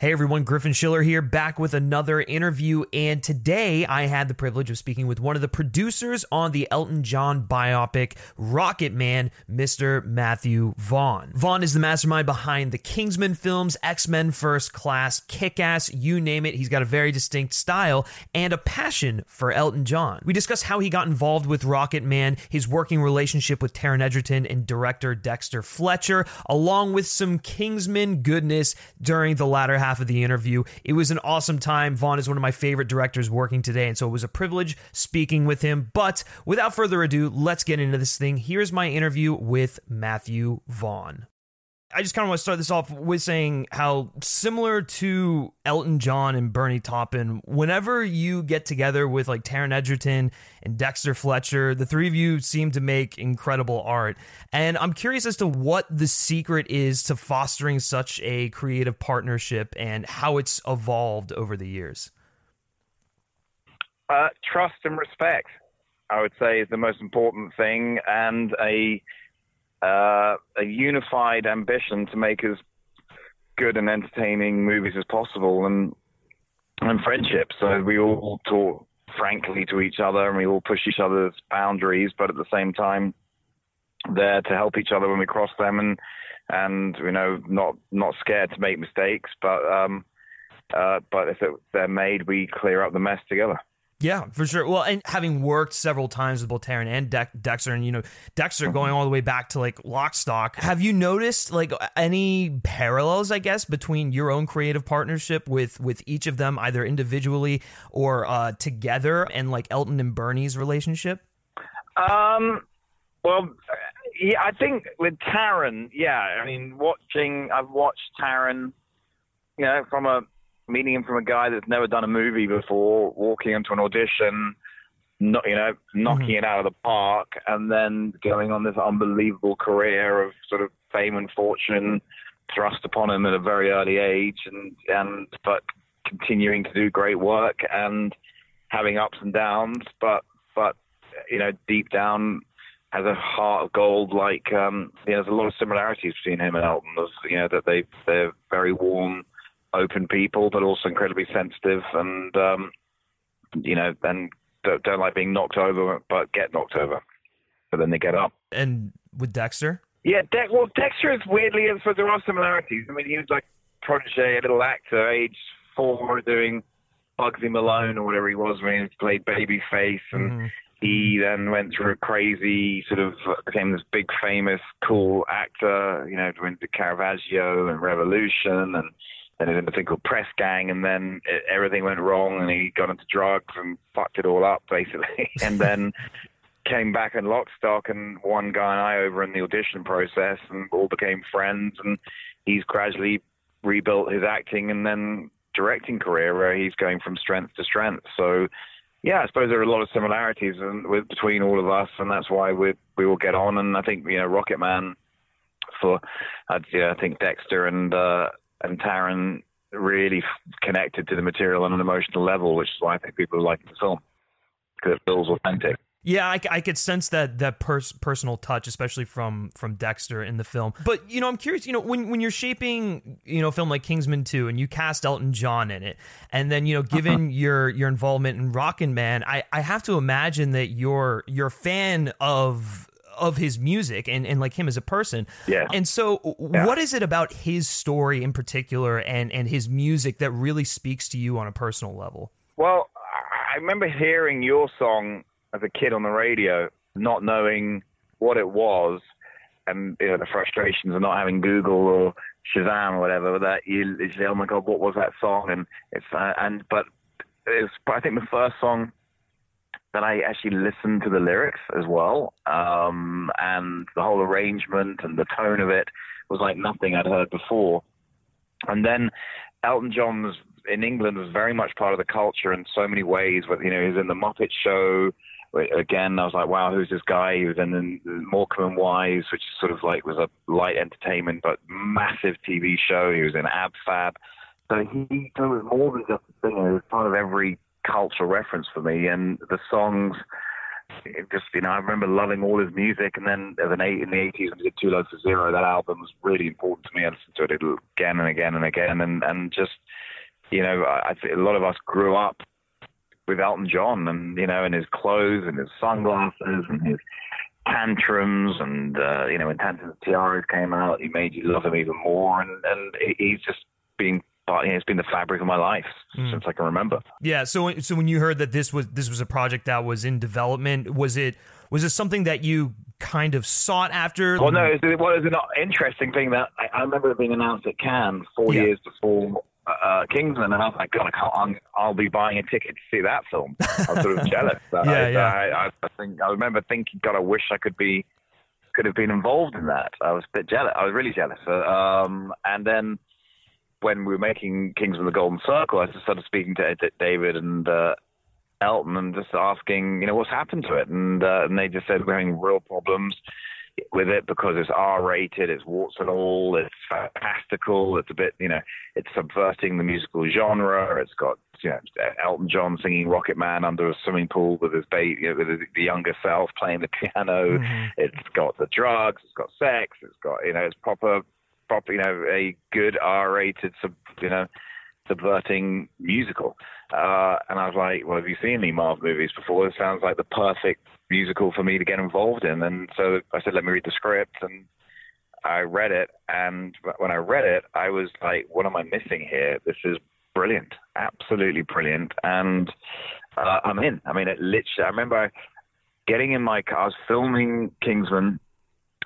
Hey everyone, Griffin Schiller here, back with another interview. And today I had the privilege of speaking with one of the producers on the Elton John biopic, Rocketman, Mr. Matthew Vaughn. Vaughn is the mastermind behind the Kingsman films, X Men First Class, Kick Ass, you name it. He's got a very distinct style and a passion for Elton John. We discuss how he got involved with Rocketman, his working relationship with Taron Egerton and director Dexter Fletcher, along with some Kingsman goodness during the latter half half of the interview. It was an awesome time. Vaughn is one of my favorite directors working today, and so it was a privilege speaking with him. But without further ado, let's get into this thing. Here's my interview with Matthew Vaughn. I just kind of want to start this off with saying how similar to Elton John and Bernie Taupin, whenever you get together with like Taron Egerton and Dexter Fletcher, the three of you seem to make incredible art. And I'm curious as to what the secret is to fostering such a creative partnership and how it's evolved over the years. Uh, trust and respect, I would say, is the most important thing, and a uh, a unified ambition to make as good and entertaining movies as possible, and and friendship. So we all talk frankly to each other, and we all push each other's boundaries, but at the same time, there to help each other when we cross them, and and you know not not scared to make mistakes, but um, uh, but if it, they're made, we clear up the mess together. Yeah, for sure. Well, and having worked several times with both Taron and De- Dexter, and you know Dexter mm-hmm. going all the way back to like Lock, Stock, have you noticed like any parallels, I guess, between your own creative partnership with with each of them, either individually or uh, together, and like Elton and Bernie's relationship? Um. Well, yeah, I think with Taron, yeah. I mean, watching, I've watched Taron, you know, from a meeting him from a guy that's never done a movie before, walking into an audition, not, you know, knocking mm-hmm. it out of the park, and then going on this unbelievable career of sort of fame and fortune thrust upon him at a very early age, and and but continuing to do great work and having ups and downs, but but you know, deep down has a heart of gold. Like um, you know, there's a lot of similarities between him and Elton. There's, you know that they they're very warm open people, but also incredibly sensitive and um, you know, and don't, don't, like being knocked over, but get knocked over, but then they get up. And with Dexter, yeah, De- well, Dexter is weirdly, so there are similarities. I mean, he was like protege, a little actor, age four, doing Bugsy Malone or whatever he was when he played Babyface, and mm-hmm. he then went through a crazy sort of became this big famous cool actor. You know, went to Caravaggio and Revolution and and in a thing called Press Gang, and then it, everything went wrong, and he got into drugs and fucked it all up basically, and then came back in lock, stock, and one Guy and I over in the audition process, and all became friends, and he's gradually rebuilt his acting and then directing career where he's going from strength to strength. So. Yeah, I suppose there are a lot of similarities with, between all of us, and that's why we we will get on. And I think you know, Rocketman, for uh, yeah, I think Dexter and uh, and Taron really connected to the material on an emotional level, which is why I think people like the film because it feels authentic. Yeah, I, I could sense that that pers- personal touch, especially from from Dexter in the film. But you know, I'm curious. You know, when when you're shaping, you know, a film like Kingsman Two, and you cast Elton John in it, and then you know, given uh-huh. your your involvement in Rocketman, I I have to imagine that you're you're a fan of of his music and, and like him as a person. Yeah. And so yeah. what is it about his story in particular and, and his music that really speaks to you on a personal level? Well, I remember hearing your song as a kid on the radio, not knowing what it was and you know the frustrations of not having Google or Shazam or whatever. That you, you say, "Oh my God, what was that song?" And it's uh, and but it's I think the first song that I actually listened to the lyrics as well, um, and the whole arrangement and the tone of it was like nothing I'd heard before. And then Elton John's in England was very much part of the culture in so many ways. But you know, he was in the Muppet Show. Again, I was like, wow, who's this guy? He was in Morecambe and Wise, which sort of like was a light entertainment but massive TV show. He was in Ab Fab. So he was more than just a singer. He was part of every cultural reference for me, and the songs just you know I remember loving all his music, and then as an eight in the '80s when he did Too Low for Zero, that album was really important to me. I listened to it again and again and again, and and just you know I, I a lot of us grew up with Elton John, and you know, and his clothes and his sunglasses and his tantrums, and uh, you know, when Tantrums Tiaras came out, he made you love him even more, and and he's just been You know, it's been the fabric of my life mm. since I can remember. Yeah. So so when you heard that this was this was a project that was in development, was it was it something that you kind of sought after? Well, no. It was, well, it was an interesting thing that I, I remember it being announced at Cannes four yeah. years before uh, Kingsman, and I was like, God, I can't, I'll be buying a ticket to see that film. I was sort of jealous. yeah, I, yeah. I, I, think I remember thinking, God, I wish I could be, could have been involved in that. I was a bit jealous. I was really jealous. Uh, um, and then when we were making Kingsman: The Golden Circle, I just started speaking to David and uh, Elton and just asking, you know, what's happened to it, and uh, and they just said we're having real problems with it because it's R-rated, it's warts and all, it's fantastical, it's a bit, you know, it's subverting the musical genre. It's got, you know, Elton John singing Rocket Man under a swimming pool with his baby, you know, with the younger self playing the piano. Mm-hmm. It's got the drugs, it's got sex, it's got, you know, it's proper, proper, you know, a good R-rated, sub, you know, subverting musical. Uh, and I was like, well, have you seen any Marvel movies before? It sounds like the perfect musical for me to get involved in. And so I said, let me read the script. And I read it. And when I read it, I was like, what am I missing here? This is brilliant, absolutely brilliant. And uh, I'm in. I mean, it literally, I remember getting in my car, I was filming Kingsman.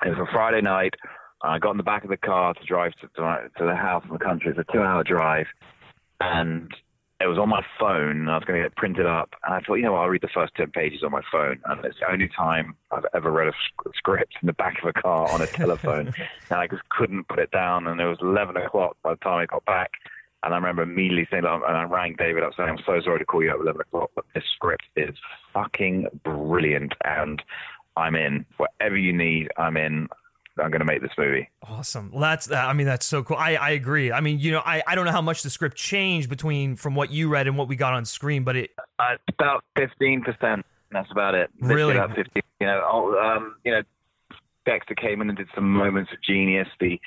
It was a Friday night. I got in the back of the car to drive to, to, to the house in the country. It's a two hour drive. And it was on my phone and I was going to get it printed up. And I thought, you know what, I'll read the first 10 pages on my phone. And it's the only time I've ever read a script in the back of a car on a telephone. and I just couldn't put it down. And it was 11 o'clock by the time I got back. And I remember immediately saying, and I rang David up saying, I'm so sorry to call you at 11 o'clock, but this script is fucking brilliant. And I'm in. Whatever you need, I'm in. I'm going to make this movie. Awesome. Well, that's, I mean, that's so cool. I, I agree. I mean, you know, I, I don't know how much the script changed between from what you read and what we got on screen, but it. Uh, about 15%. That's about it. Really? About 15, you know, um, you know, Dexter came in and did some moments of genius. The,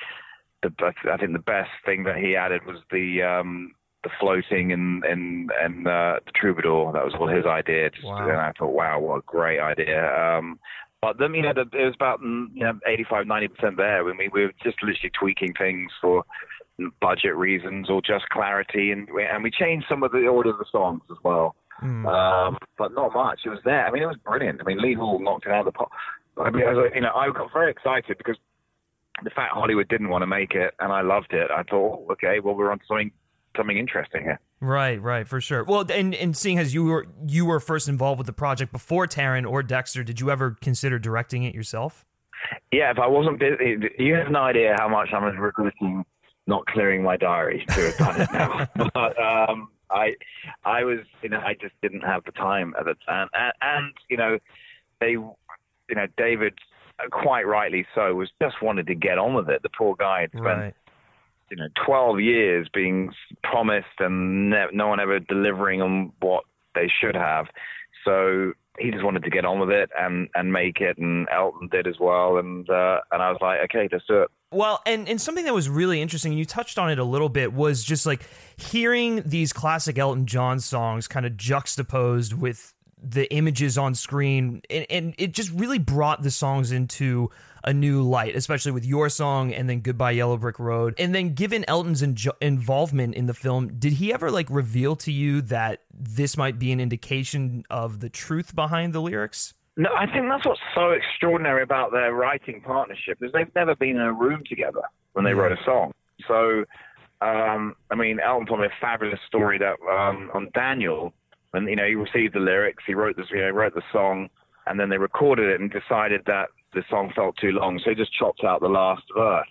the, I think the best thing that he added was the, um, the floating and and and uh, the troubadour. That was all his idea. Just, wow. And I thought, wow, what a great idea. Um, but then, you know, it was about mm, you know 85, 90 percent there. I mean, we were just literally tweaking things for budget reasons or just clarity, and we, and we changed some of the order of the songs as well. Mm. Um, but not much. It was there. I mean, it was brilliant. I mean, Lee Hall knocked it out of the park. I mean, I was, you know, I got very excited because the fact Hollywood didn't want to make it, and I loved it. I thought, oh, okay, well, we're on something something interesting here. Right, right, for sure. Well, and and seeing as you were you were first involved with the project before Taron or Dexter, did you ever consider directing it yourself? Yeah, if I wasn't busy, you have no idea how much I'm regretting not clearing my diary to have done it now. but um, I, I was, you know, I just didn't have the time at the time, and, and you know, they, you know, David, quite rightly so, was just wanted to get on with it. The poor guy had spent. Right you know 12 years being promised and ne- no one ever delivering on what they should have. So he just wanted to get on with it and and make it, and Elton did as well. And uh, and I was like, okay, let's do it. Well, and, and something that was really interesting, and you touched on it a little bit, was just like hearing these classic Elton John songs kind of juxtaposed with the images on screen, and, and it just really brought the songs into a new light, especially with your song and then Goodbye Yellow Brick Road. And then given Elton's involvement in the film, did he ever like reveal to you that this might be an indication of the truth behind the lyrics? No, I think that's what's so extraordinary about their writing partnership is they've never been in a room together when they wrote a song. So, um, I mean, Elton told me a fabulous story that um, on Daniel, when you know he received the lyrics, he wrote this, you know, wrote the song, and then they recorded it and decided that the song felt too long, so he just chopped out the last verse.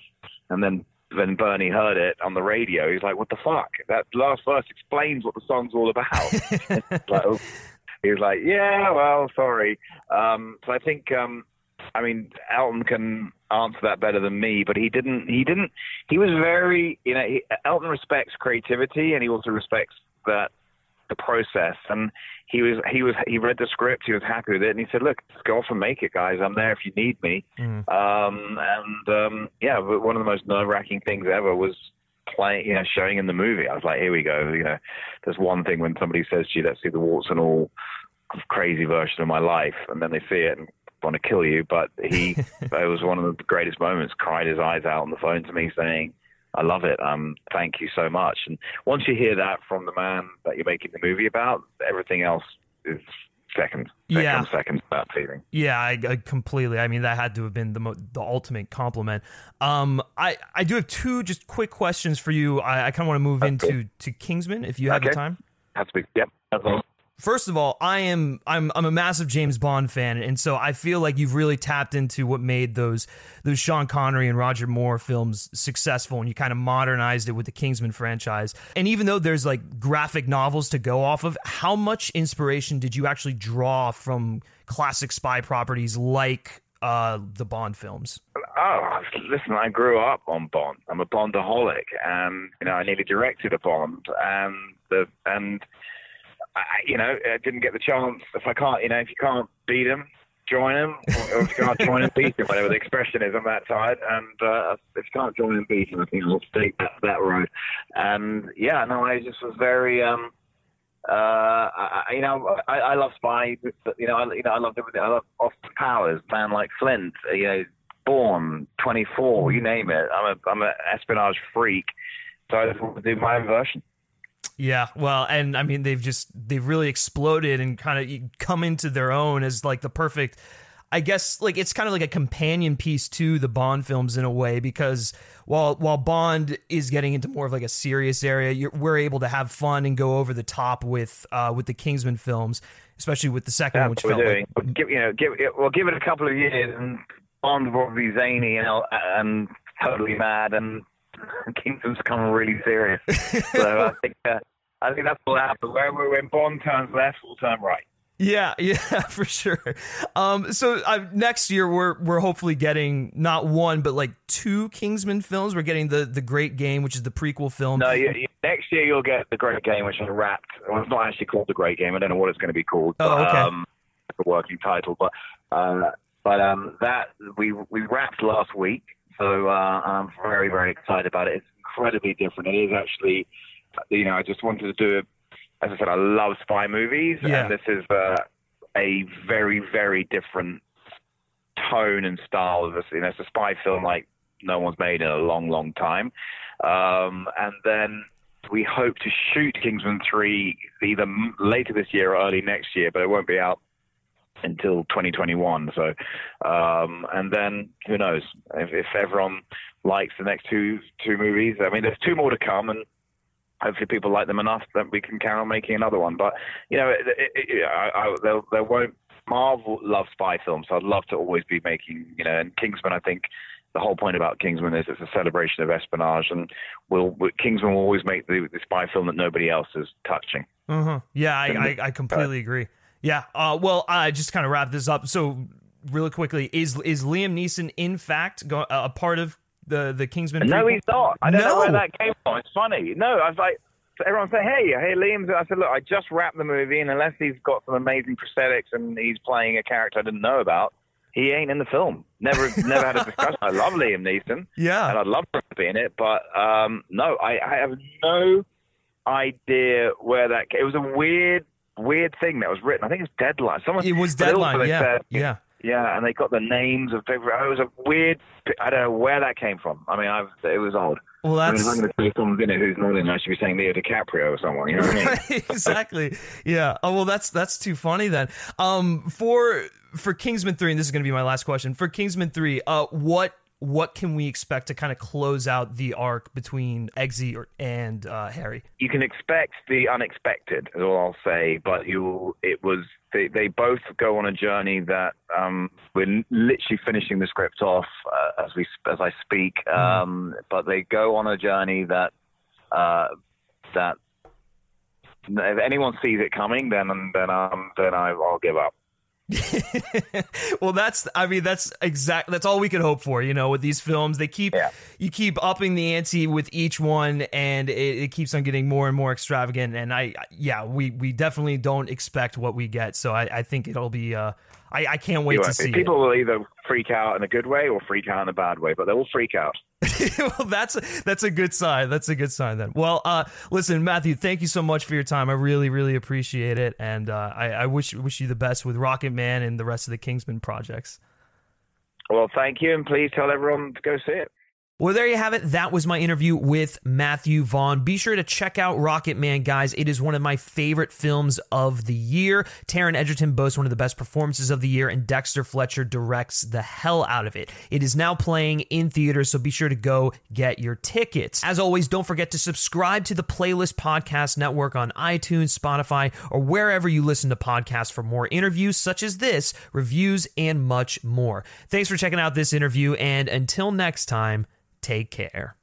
And then when Bernie heard it on the radio, he's like, "What the fuck? That last verse explains what the song's all about." like, oh. He was like, "Yeah, well, sorry." Um, so I think, um, I mean, Elton can answer that better than me, but he didn't. He didn't. He was very, you know, he, Elton respects creativity, and he also respects that the process. And he was he was he read the script, he was happy with it, and he said, "Look, let's go off and make it, guys. I'm there if you need me." Mhm. Um, and um, yeah, but one of the most nerve wracking things ever was playing, you know, showing in the movie. I was like, here we go. You know, there's one thing when somebody says to you, "Let's see the warts and all crazy version of my life," and then they see it and want to kill you. But he, it was one of the greatest moments. Cried his eyes out on the phone to me, saying. I love it. Um, thank you so much. And once you hear that from the man that you're making the movie about, everything else is second. That Yeah. second to that feeling. Yeah, I, I completely. I mean, that had to have been the mo- the ultimate compliment. Um, I I do have two just quick questions for you. I, I kind of want to move into to Kingsman if you have the time. To be. Yep. That's all. First of all, I am I'm I'm a massive James Bond fan, and so I feel like you've really tapped into what made those those Sean Connery and Roger Moore films successful, and you kind of modernized it with the Kingsman franchise. And even though there's like graphic novels to go off of, how much inspiration did you actually draw from classic spy properties like uh, the Bond films? Oh, listen, I grew up on Bond. I'm a Bondaholic, and you know, I nearly directed a Bond, and the and I, you know, I didn't get the chance. If I can't, you know, if you can't beat him, join him, or if you can't join him, beat him, whatever the expression is on that side. And uh, if you can't join him, beat him. I think I'll take that that road. And yeah, no, I just was very. um uh, I, you know, I, I love spy. You know, I, you know, I love everything. I love Austin Powers, man like Flint. You know, Bourne, 24, you name it. I'm a I'm an espionage freak, so I just want to do my own version. Yeah, well, and I mean they've just they've really exploded and kind of come into their own as like the perfect I guess like it's kind of like a companion piece to the Bond films in a way because while while Bond is getting into more of like a serious area, you're, we're able to have fun and go over the top with uh, with the Kingsman films, especially with the second one, which That's what felt we're doing. But give you know, give well, give it a couple of years, and Bond will be zany and and totally mad, and Kingsman's become really serious. so I think uh, I think that's what happens. Where when Bond turns left, we'll turn right. Yeah, yeah, for sure. Um, so uh, next year we're we're hopefully getting not one but like two Kingsman films. We're getting the the Great Game, which is the prequel film. No, you, you, next year you'll get the Great Game, which I wrapped. Well, it's not actually called the Great Game. I don't know what it's going to be called. Oh, okay. Um, the working title, but uh, but um, that we we wrapped last week, so uh, I'm very very excited about it. It's incredibly different. It is actually, you know, I just wanted to do it. As I said, I love spy movies, Yeah. and this is uh, a very very different tone and style of this. You know, it's a spy film like no one's made in a long, long time. Um, and then we hope to shoot Kingsman 3 either later this year or early next year, but it won't be out until 2021. So, um, and then who knows if, if everyone likes the next two two movies. I mean, there's two more to come, and hopefully people like them enough that we can carry on making another one. But you know, it, it, it, I, I, there, there won't. Marvel loves spy films, so I'd love to always be making, you know, and Kingsman. I think the whole point about Kingsman is it's a celebration of espionage, and will Kingsman will always make the, the spy film that nobody else is touching. Uh-huh. Yeah, I, I, I completely agree. Yeah. Uh, well, I just kind of wrap this up. So, really quickly, is is Liam Neeson in fact go, a part of the the Kingsman? No, prequel? he's not. I don't know where that came from. It's funny. No, I was like, everyone said, "Hey, hey, Liam's." I said, "Look, I just wrapped the movie, and unless he's got some amazing prosthetics and he's playing a character I didn't know about, he ain't in the film." Never, never had a discussion. I love Liam Neeson, Yeah, and I'd love for him to be in it, but um, no, I, I have no idea where that. Came. It was a weird, weird thing that was written. I think it was Deadline. Someone It was deadline. Yeah. said- Yeah. yeah, and they got the names of people. It was a weird. I don't know where that came from. I mean, I've, it was odd. Well, I mean, that's if I'm going to say someone's in it who's not in, I should be saying Leo DiCaprio or someone. You know what I mean? exactly. Yeah. Oh well, that's that's too funny then. Um, for for Kingsman three, and this is going to be my last question. For Kingsman three, uh, what what can we expect to kind of close out the arc between Eggsy or- and uh, Harry? You can expect the unexpected, is all I'll say. But you, it was they, they both go on a journey that um, we're literally finishing the script off uh, as we as I speak. Um, but they go on a journey that uh, that if anyone sees it coming, then then um then I, I'll give up. well, that's I mean that's exact that's all we could hope for. You know, with these films, they keep Yeah. you keep upping the ante with each one, and it, it keeps on getting more and more extravagant. And I yeah, we we definitely don't expect what we get. So I, I think it'll be. Uh, I I can't wait You to see it. People will either freak out in a good way or freak out in a bad way, but they will freak out. well, that's a, that's a good sign. That's a good sign then. Well, uh, listen, Matthew, thank you so much for your time. I really, really appreciate it, and uh, I, I wish wish you the best with Rocketman and the rest of the Kingsman projects. Well, thank you, and please tell everyone to go see it. Well, there you have it. That was my interview with Matthew Vaughn. Be sure to check out Rocketman, guys. It is one of my favorite films of the year. Taron Egerton boasts one of the best performances of the year, and Dexter Fletcher directs the hell out of it. It is now playing in theaters, so be sure to go get your tickets. As always, don't forget to subscribe to the Playlist Podcast Network on iTunes, Spotify, or wherever you listen to podcasts for more interviews such as this, reviews, and much more. Thanks for checking out this interview, and until next time, take care.